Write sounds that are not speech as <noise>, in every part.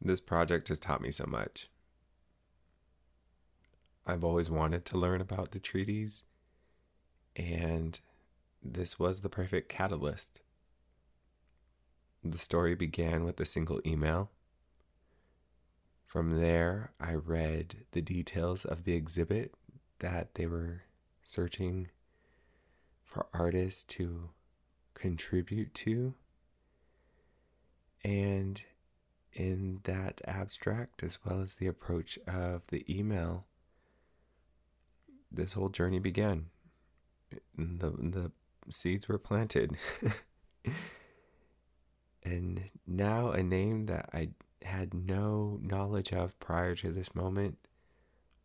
This project has taught me so much. I've always wanted to learn about the treaties, and this was the perfect catalyst. The story began with a single email. From there, I read the details of the exhibit that they were searching for artists to contribute to. And in that abstract, as well as the approach of the email, this whole journey began. The, the seeds were planted. <laughs> and now, a name that I had no knowledge of prior to this moment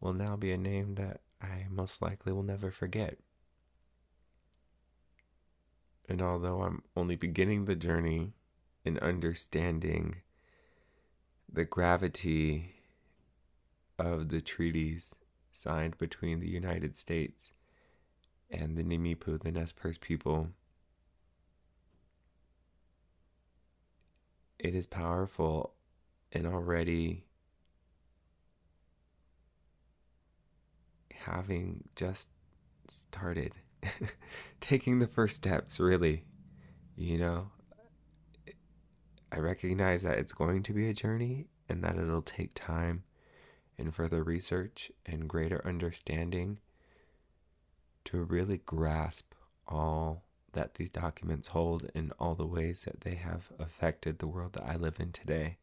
will now be a name that I most likely will never forget. And although I'm only beginning the journey in understanding the gravity of the treaties signed between the United States and the Nimipu, the Nez Perce people, it is powerful and already having just started <laughs> taking the first steps, really. You know, I recognize that it's going to be a journey and that it'll take time and further research and greater understanding to really grasp all that these documents hold and all the ways that they have affected the world that I live in today.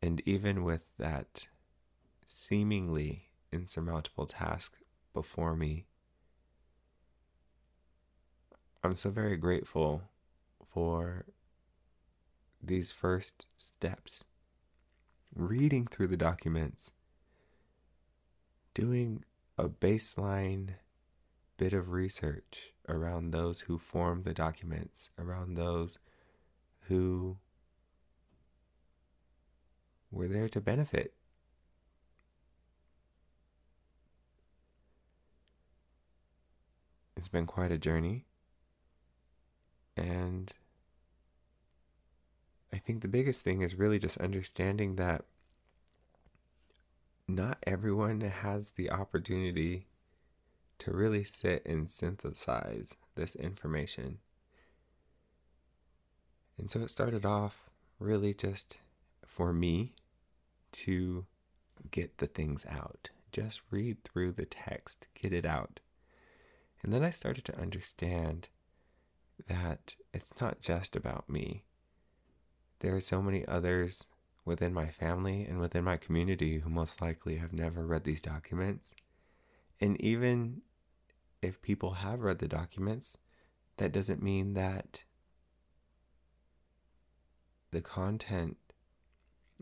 And even with that seemingly insurmountable task before me, I'm so very grateful for these first steps. Reading through the documents, doing a baseline bit of research around those who formed the documents, around those who were there to benefit. It's been quite a journey. And I think the biggest thing is really just understanding that not everyone has the opportunity to really sit and synthesize this information. And so it started off really just for me to get the things out. Just read through the text, get it out. And then I started to understand that it's not just about me. There are so many others within my family and within my community who most likely have never read these documents. And even if people have read the documents, that doesn't mean that the content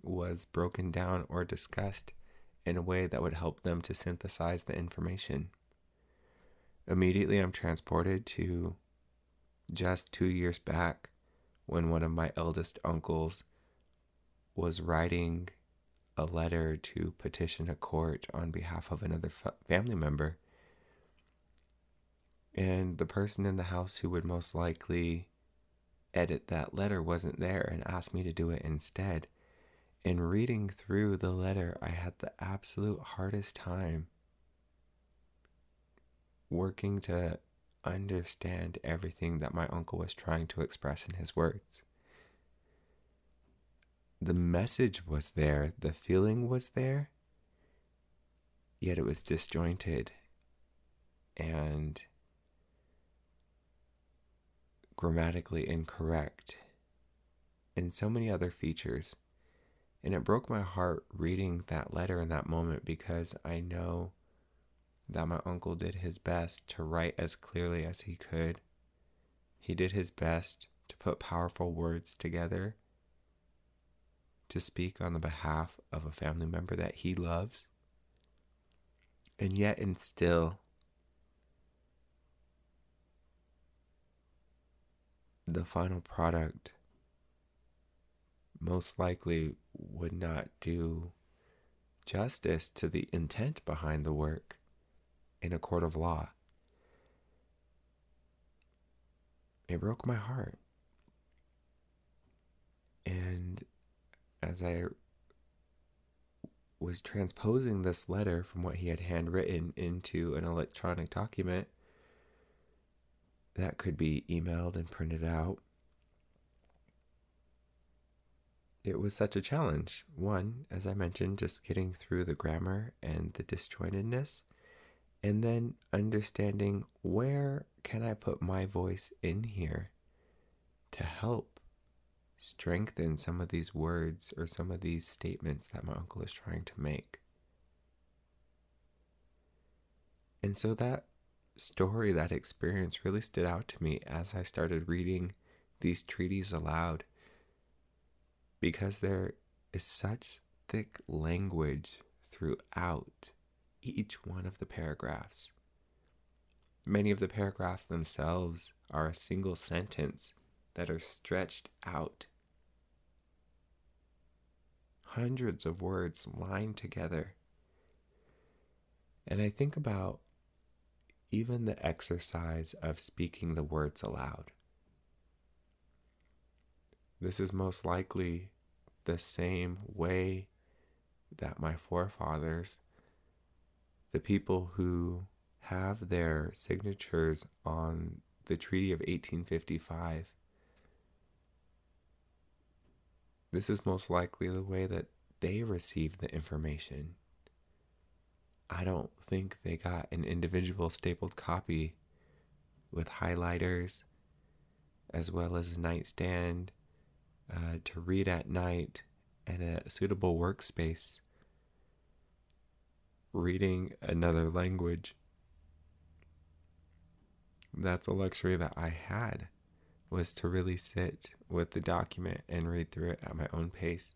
was broken down or discussed in a way that would help them to synthesize the information. Immediately, I'm transported to just two years back when one of my eldest uncles was writing a letter to petition a court on behalf of another family member. And the person in the house who would most likely edit that letter wasn't there and asked me to do it instead. In reading through the letter, I had the absolute hardest time working to understand everything that my uncle was trying to express in his words. The message was there, the feeling was there, yet it was disjointed and grammatically incorrect, and so many other features. And it broke my heart reading that letter in that moment because I know that my uncle did his best to write as clearly as he could. He did his best to put powerful words together to speak on the behalf of a family member that he loves, and yet instill the final product most likely would not do justice to the intent behind the work in a court of law. It broke my heart. And as I was transposing this letter from what he had handwritten into an electronic document that could be emailed and printed out. It was such a challenge. One, as I mentioned, just getting through the grammar and the disjointedness, and then understanding where can I put my voice in here to help strengthen some of these words or some of these statements that my uncle is trying to make. And so that story, that experience really stood out to me as I started reading these treaties aloud because there is such thick language throughout each one of the paragraphs. Many of the paragraphs themselves are a single sentence that are stretched out. Hundreds of words lined together. And I think about even the exercise of speaking the words aloud. This is most likely the same way that my forefathers, the people who have their signatures on the Treaty of 1855, this is most likely the way that they received the information. I don't think they got an individual stapled copy with highlighters as well as a nightstand uh, to read at night and a suitable workspace. Reading another language. That's a luxury that I had was to really sit with the document and read through it at my own pace.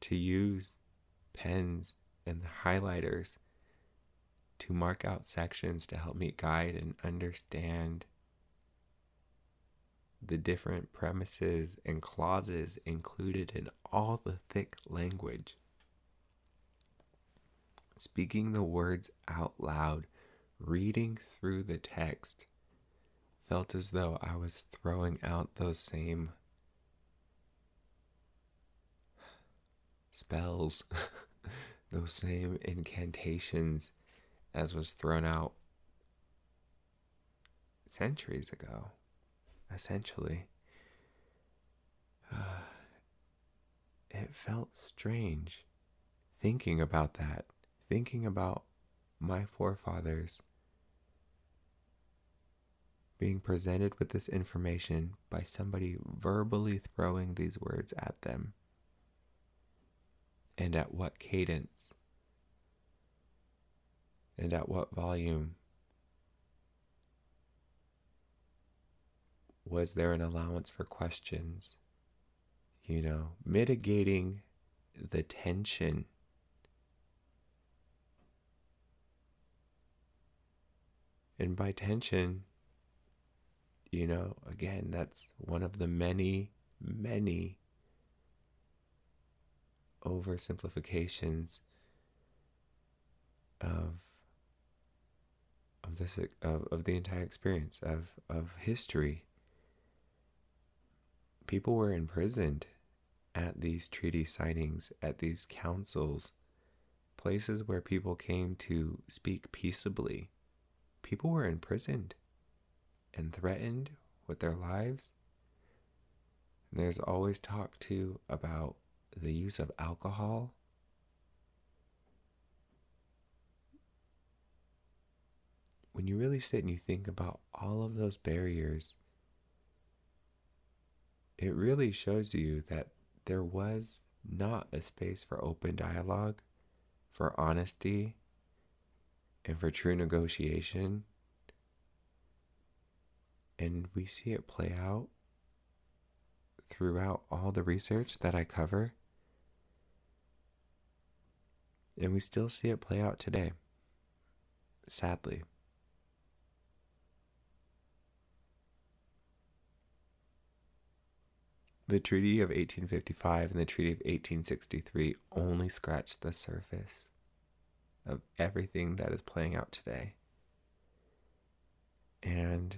To use pens and highlighters to mark out sections to help me guide and understand the different premises and clauses included in all the thick language. Speaking the words out loud, reading through the text, felt as though I was throwing out those same spells, <laughs> those same incantations as was thrown out centuries ago, essentially. Uh, <sighs> it felt strange thinking about that, thinking about my forefathers being presented with this information by somebody verbally throwing these words at them. And at what cadence? And at what volume? Was there an allowance for questions? You know, mitigating the tension. And by tension, you know, again, that's one of the many, many oversimplifications of of this of, of the entire experience of of history. People were imprisoned at these treaty signings, at these councils, places where people came to speak peaceably. People were imprisoned and threatened with their lives. And there's always talk too about the use of alcohol. When you really sit and you think about all of those barriers, it really shows you that there was not a space for open dialogue, for honesty, and for true negotiation. And we see it play out throughout all the research that I cover. And we still see it play out today, sadly. The Treaty of 1855 and the Treaty of 1863 only scratched the surface of everything that is playing out today. And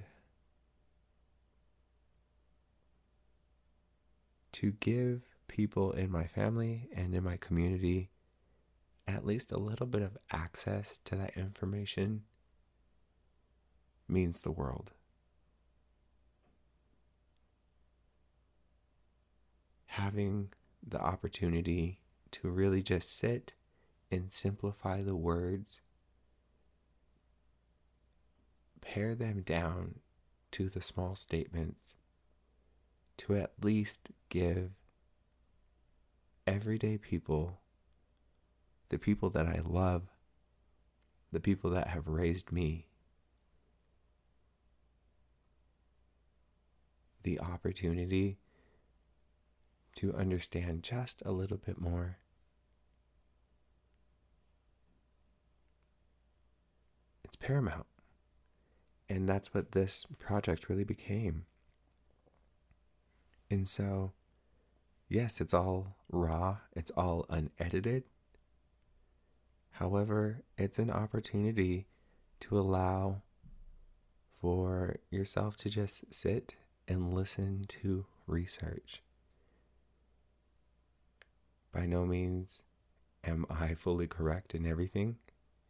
to give people in my family and in my community at least a little bit of access to that information means the world. Having the opportunity to really just sit and simplify the words, pare them down to the small statements, to at least give everyday people, the people that I love, the people that have raised me, the opportunity to understand just a little bit more. Paramount. And that's what this project really became. And so, yes, it's all raw, it's all unedited. However, it's an opportunity to allow for yourself to just sit and listen to research. By no means am I fully correct in everything,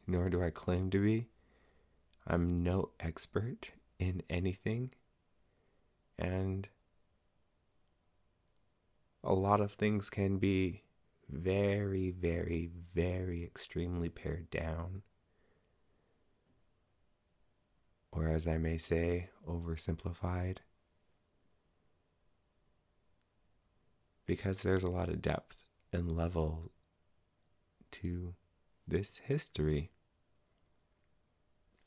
nor do I claim to be. I'm no expert in anything, and a lot of things can be very, very, very extremely pared down. Or, as I may say, oversimplified. Because there's a lot of depth and level to this history.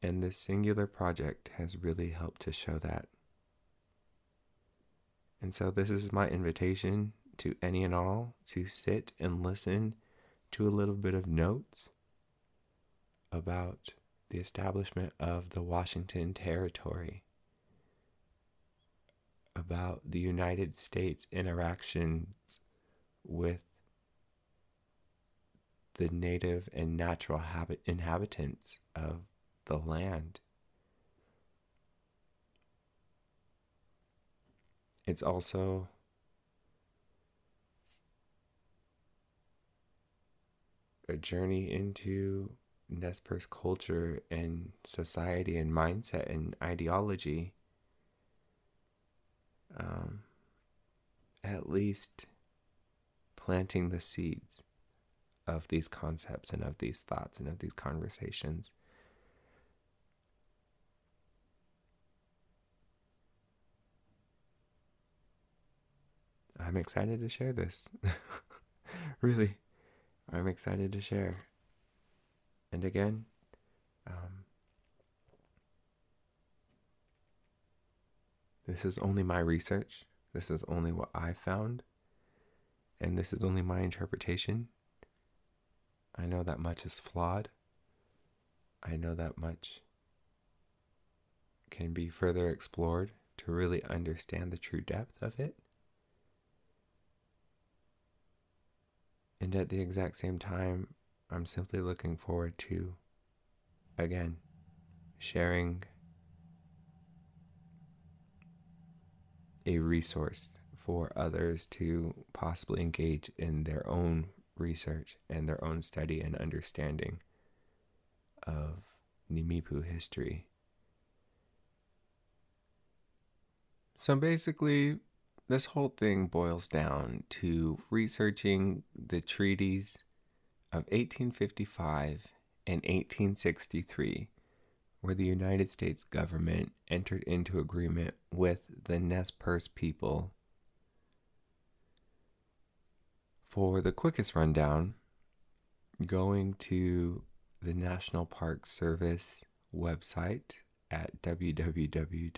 And this singular project has really helped to show that. And so, this is my invitation to any and all to sit and listen to a little bit of notes about the establishment of the Washington Territory, about the United States interactions with the native and natural habit inhabitants of the land. It's also a journey into Nez Perce culture and society and mindset and ideology. Um, at least planting the seeds of these concepts and of these thoughts and of these conversations. I'm excited to share this. <laughs> really. I'm excited to share. And again, um, this is only my research. This is only what I found. And this is only my interpretation. I know that much is flawed. I know that much can be further explored to really understand the true depth of it. And at the exact same time, I'm simply looking forward to, again, sharing a resource for others to possibly engage in their own research and their own study and understanding of Nimipu history. So basically, this whole thing boils down to researching the treaties of 1855 and 1863, where the United States government entered into agreement with the Nez Perce people. For the quickest rundown, going to the National Park Service website at www.nps.gov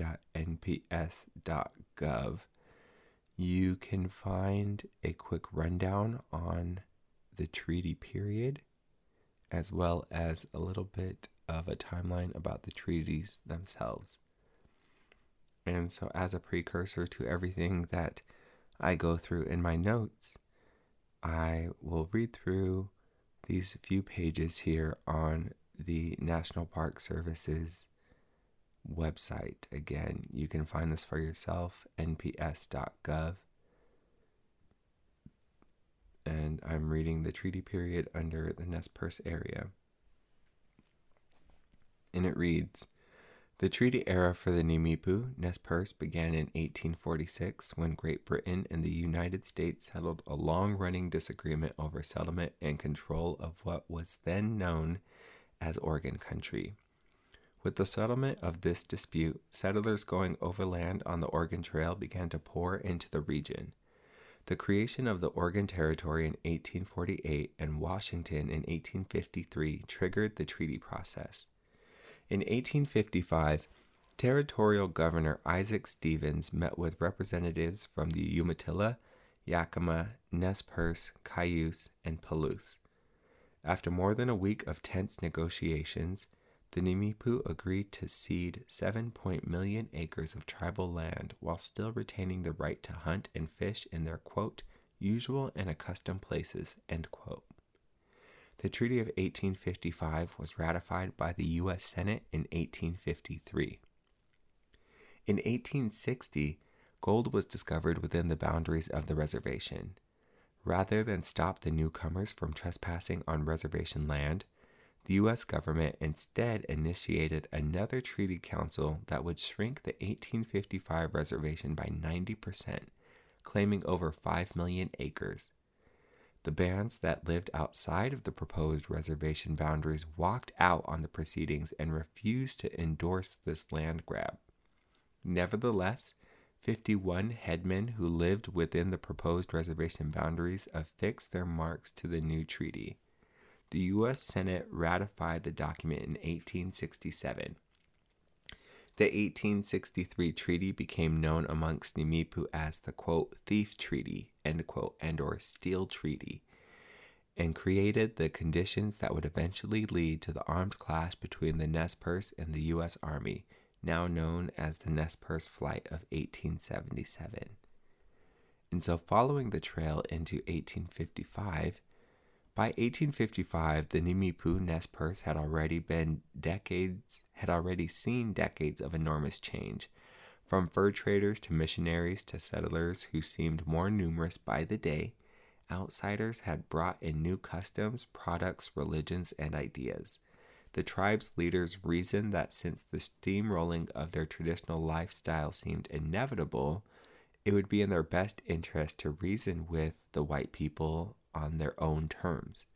you can find a quick rundown on the treaty period, as well as a little bit of a timeline about the treaties themselves. And so, as a precursor to everything that I go through in my notes, I will read through these few pages here on the National Park Service's website. Again, you can find this for yourself, nps.gov. and I'm reading the treaty period under the Nez Perce area. And it reads The treaty era for the Nimipu, Nez Perce, began in 1846 when Great Britain and the United States settled a long running disagreement over settlement and control of what was then known as Oregon Country. With the settlement of this dispute, settlers going overland on the Oregon Trail began to pour into the region. The creation of the Oregon Territory in 1848 and Washington in 1853 triggered the treaty process. In 1855, Territorial Governor Isaac Stevens met with representatives from the Umatilla, Yakima, Nez Perce, Cayuse, and Palouse. After more than a week of tense negotiations, the Nimipu agreed to cede 7 million acres of tribal land while still retaining the right to hunt and fish in their quote, usual and accustomed places, end quote. The Treaty of 1855 was ratified by the U.S. Senate in 1853. In 1860, gold was discovered within the boundaries of the reservation. Rather than stop the newcomers from trespassing on reservation land, the U.S. government instead initiated another treaty council that would shrink the 1855 reservation by 90%, claiming over 5 million acres. The bands that lived outside of the proposed reservation boundaries walked out on the proceedings and refused to endorse this land grab. Nevertheless, 51 headmen who lived within the proposed reservation boundaries affixed their marks to the new treaty the U.S. Senate ratified the document in 1867. The 1863 treaty became known amongst Nimipu as the quote thief treaty end quote and or steal treaty and created the conditions that would eventually lead to the armed clash between the Nez Perce and the U.S. Army, now known as the Nez Perce Flight of 1877. And so, following the trail into 1855, by 1855, the Nimipu Nez Perce had already been decades had already seen decades of enormous change, from fur traders to missionaries to settlers who seemed more numerous by the day. Outsiders had brought in new customs, products, religions, and ideas. The tribe's leaders reasoned that since the steamrolling of their traditional lifestyle seemed inevitable, it would be in their best interest to reason with the white people on their own terms.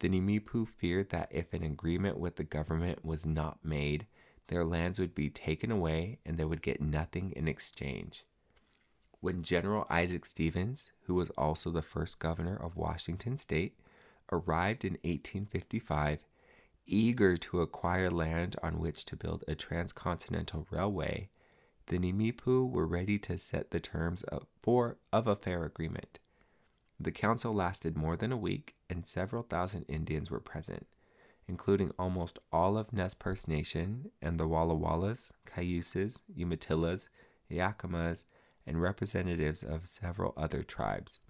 The Nimipu feared that if an agreement with the government was not made, their lands would be taken away and they would get nothing in exchange. When General Isaac Stevens, who was also the first governor of Washington state, arrived in 1855, eager to acquire land on which to build a transcontinental railway, the Nimipu were ready to set the terms for, of a fair agreement. The council lasted more than a week, and several thousand Indians were present, including almost all of Nez Perce Nation and the Walla Wallas, Cayuses, Umatillas, Yakimas, and representatives of several other tribes.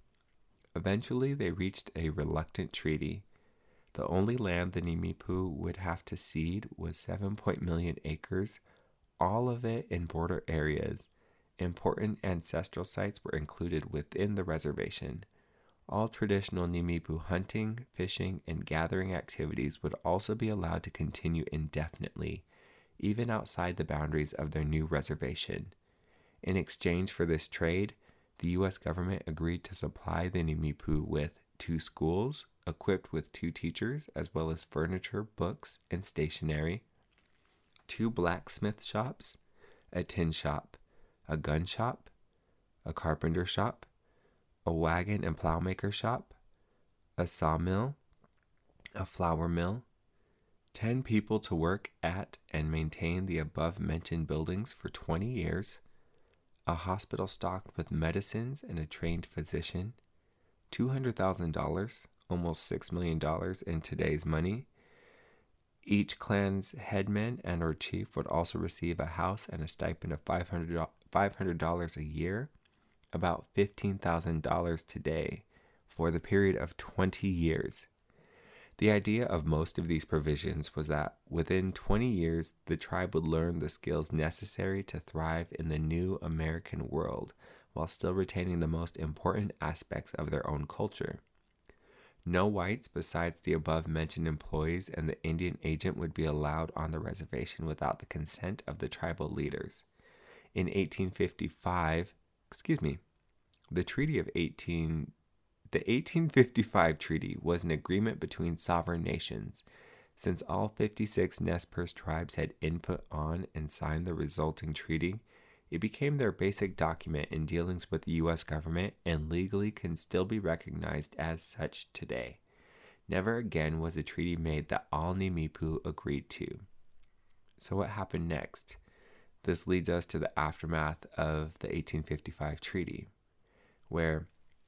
Eventually, they reached a reluctant treaty. The only land the Nimipu would have to cede was 7 million acres, all of it in border areas. Important ancestral sites were included within the reservation. All traditional Nimipu hunting, fishing, and gathering activities would also be allowed to continue indefinitely, even outside the boundaries of their new reservation. In exchange for this trade, the U.S. government agreed to supply the Nimipu with two schools equipped with two teachers, as well as furniture, books, and stationery, two blacksmith shops, a tin shop, a gun shop, a carpenter shop, a wagon and plowmaker shop, a sawmill, a flour mill, 10 people to work at and maintain the above mentioned buildings for 20 years, a hospital stocked with medicines and a trained physician, $200,000, almost $6 million in today's money. Each clan's headman and or chief would also receive a house and a stipend of $500, $500 a year about $15,000 today for the period of 20 years. The idea of most of these provisions was that within 20 years, the tribe would learn the skills necessary to thrive in the new American world while still retaining the most important aspects of their own culture. No whites besides the above mentioned employees and the Indian agent would be allowed on the reservation without the consent of the tribal leaders. In 1855, excuse me, the Treaty of 18 the 1855 treaty was an agreement between sovereign nations. Since all 56 Nez Perce tribes had input on and signed the resulting treaty, it became their basic document in dealings with the U.S. government and legally can still be recognized as such today. Never again was a treaty made that all Nimipu agreed to. So, what happened next? This leads us to the aftermath of the 1855 treaty, where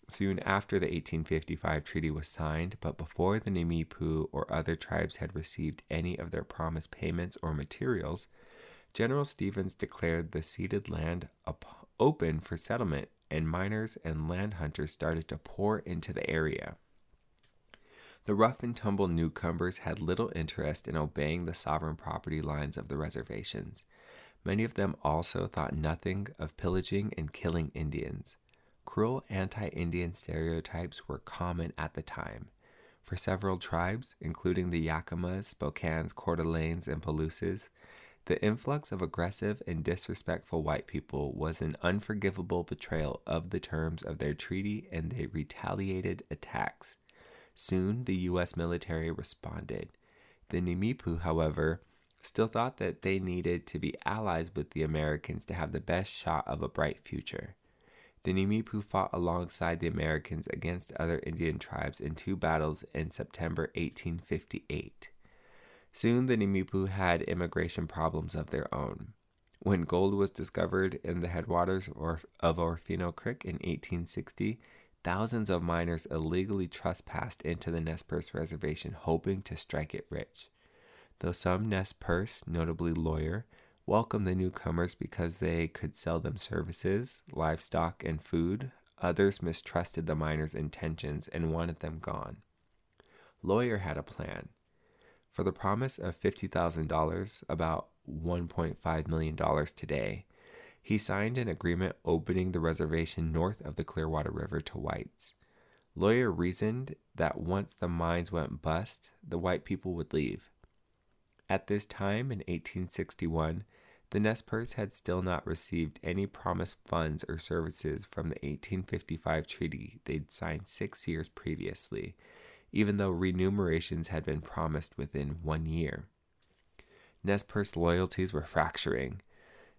soon after the 1855 treaty was signed, but before the Nimipu or other tribes had received any of their promised payments or materials, General Stevens declared the ceded land op- open for settlement, and miners and land hunters started to pour into the area. The rough and tumble newcomers had little interest in obeying the sovereign property lines of the reservations. Many of them also thought nothing of pillaging and killing Indians. Cruel anti Indian stereotypes were common at the time. For several tribes, including the Yakimas, Spokanes, Coeur d'Alenes, and Palouses, the influx of aggressive and disrespectful white people was an unforgivable betrayal of the terms of their treaty and they retaliated attacks. Soon the U.S. military responded. The Nimipu, however, still thought that they needed to be allies with the Americans to have the best shot of a bright future. The Nimipu fought alongside the Americans against other Indian tribes in two battles in September 1858. Soon the Nimipu had immigration problems of their own. When gold was discovered in the headwaters of Orofino Creek in 1860, thousands of miners illegally trespassed into the Nez Perce reservation hoping to strike it rich. Though some Nez Perce, notably Lawyer, welcomed the newcomers because they could sell them services, livestock, and food, others mistrusted the miners' intentions and wanted them gone. Lawyer had a plan. For the promise of $50,000, about $1.5 million today, he signed an agreement opening the reservation north of the Clearwater River to whites. Lawyer reasoned that once the mines went bust, the white people would leave. At this time, in 1861, the Nez Perce had still not received any promised funds or services from the 1855 treaty they'd signed six years previously, even though remunerations had been promised within one year. Nez Perce loyalties were fracturing.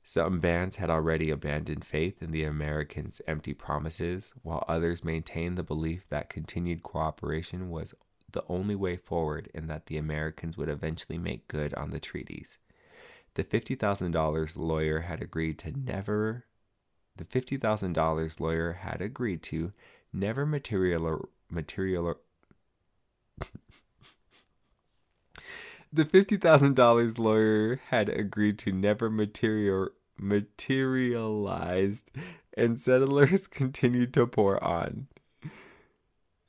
Some bands had already abandoned faith in the Americans' empty promises, while others maintained the belief that continued cooperation was the only way forward and that the Americans would eventually make good on the treaties. The $50,000 lawyer had agreed to never the $50,000 lawyer had agreed to never material material <laughs> the $50,000 lawyer had agreed to never material materialized and settlers <laughs> continued to pour on.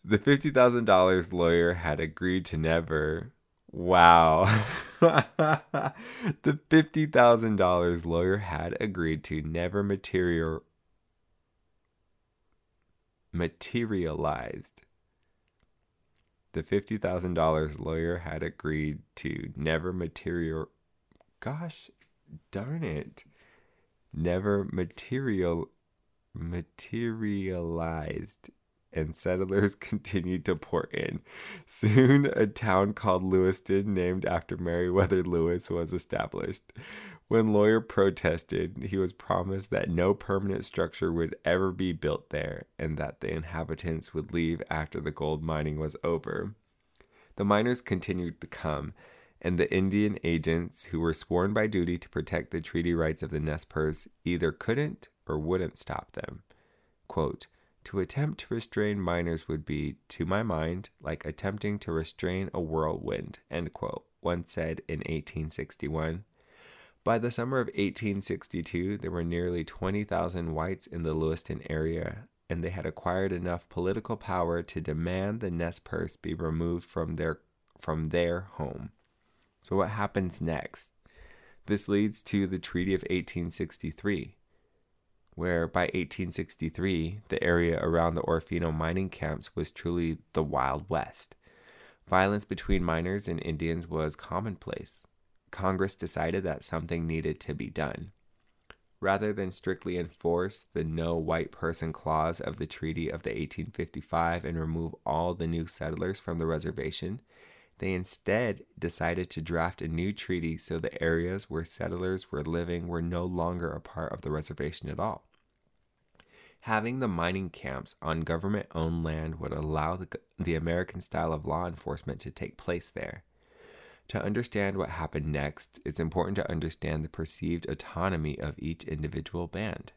The $50,000 lawyer had agreed to never. Wow. <laughs> the $50,000 lawyer had agreed to never material materialized. The $50,000 lawyer had agreed to never material gosh darn it never material materialized and settlers <laughs> continued to pour in. Soon, a town called Lewiston, named after Meriwether Lewis, was established. When Lawyer protested, he was promised that no permanent structure would ever be built there and that the inhabitants would leave after the gold mining was over. The miners continued to come, and the Indian agents who were sworn by duty to protect the treaty rights of the Nez Perce either couldn't or wouldn't stop them. Quote, to attempt to restrain miners would be, to my mind, like attempting to restrain a whirlwind, end quote, one said in 1861. By the summer of 1862, there were nearly 20,000 whites in the Lewiston area, and they had acquired enough political power to demand the Nez Perce be removed from their, from their home. So, what happens next? This leads to the Treaty of 1863. Where by 1863, the area around the Orofino mining camps was truly the Wild West. Violence between miners and Indians was commonplace. Congress decided that something needed to be done. Rather than strictly enforce the no white person clause of the Treaty of the 1855 and remove all the new settlers from the reservation, they instead decided to draft a new treaty so the areas where settlers were living were no longer a part of the reservation at all. Having the mining camps on government owned land would allow the, the American style of law enforcement to take place there. To understand what happened next, it's important to understand the perceived autonomy of each individual band.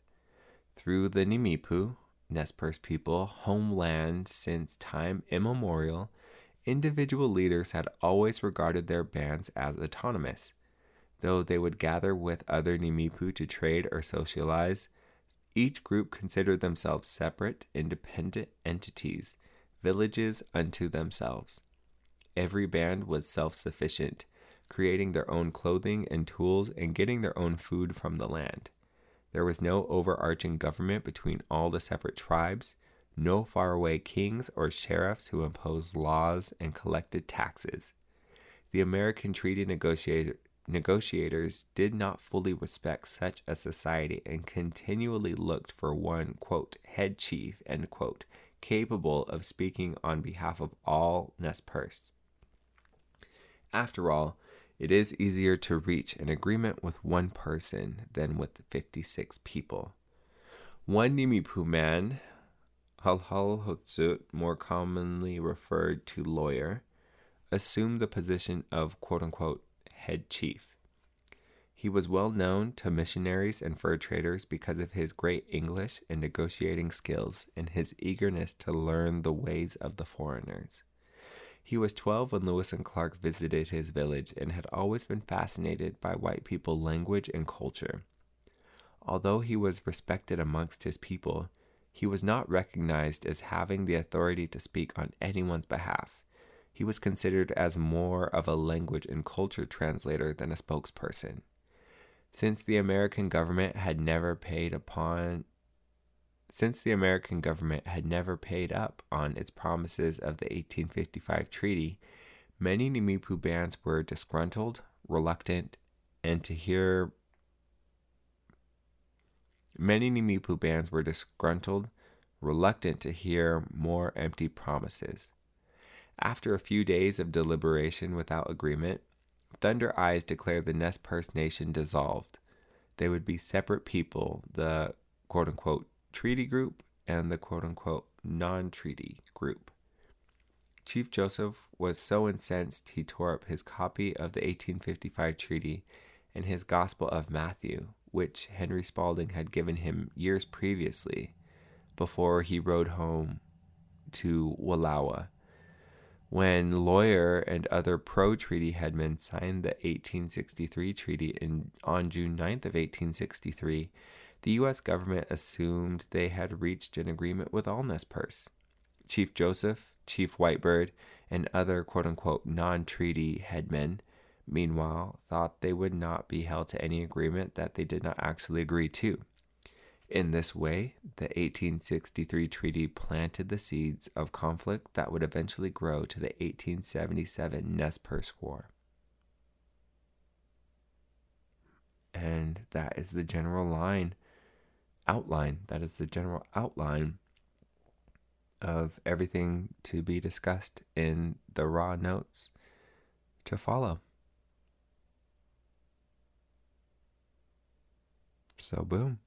Through the Nimipu, Nez Perce people, homeland since time immemorial, individual leaders had always regarded their bands as autonomous. Though they would gather with other Nimipu to trade or socialize, each group considered themselves separate, independent entities, villages unto themselves. Every band was self sufficient, creating their own clothing and tools and getting their own food from the land. There was no overarching government between all the separate tribes, no faraway kings or sheriffs who imposed laws and collected taxes. The American treaty negotiator, negotiators did not fully respect such a society and continually looked for one, quote, head chief, end quote, capable of speaking on behalf of all Nez Perce. After all, it is easier to reach an agreement with one person than with 56 people. One Nimipu man Halhalhotsut, more commonly referred to lawyer, assumed the position of quote unquote head chief. He was well known to missionaries and fur traders because of his great English and negotiating skills and his eagerness to learn the ways of the foreigners. He was 12 when Lewis and Clark visited his village and had always been fascinated by white people's language and culture. Although he was respected amongst his people, he was not recognized as having the authority to speak on anyone's behalf. He was considered as more of a language and culture translator than a spokesperson. Since the American government had never paid upon since the American government had never paid up on its promises of the 1855 treaty, many Nimipu bands were disgruntled, reluctant, and to hear Many Nimipu bands were disgruntled, reluctant to hear more empty promises. After a few days of deliberation without agreement, Thunder Eyes declared the Nez Perce Nation dissolved. They would be separate people, the quote unquote treaty group and the quote unquote non treaty group. Chief Joseph was so incensed he tore up his copy of the 1855 treaty and his Gospel of Matthew, which Henry Spalding had given him years previously before he rode home to Wallowa. When Lawyer and other pro treaty headmen signed the 1863 treaty in, on June 9th of 1863, the U.S. government assumed they had reached an agreement with all Nez Perce. Chief Joseph, Chief Whitebird, and other quote unquote non treaty headmen meanwhile, thought they would not be held to any agreement that they did not actually agree to. In this way, the 1863 treaty planted the seeds of conflict that would eventually grow to the 1877 Nez Perce War. And that is the general line, outline, that is the general outline of everything to be discussed in the raw notes to follow. So, boom.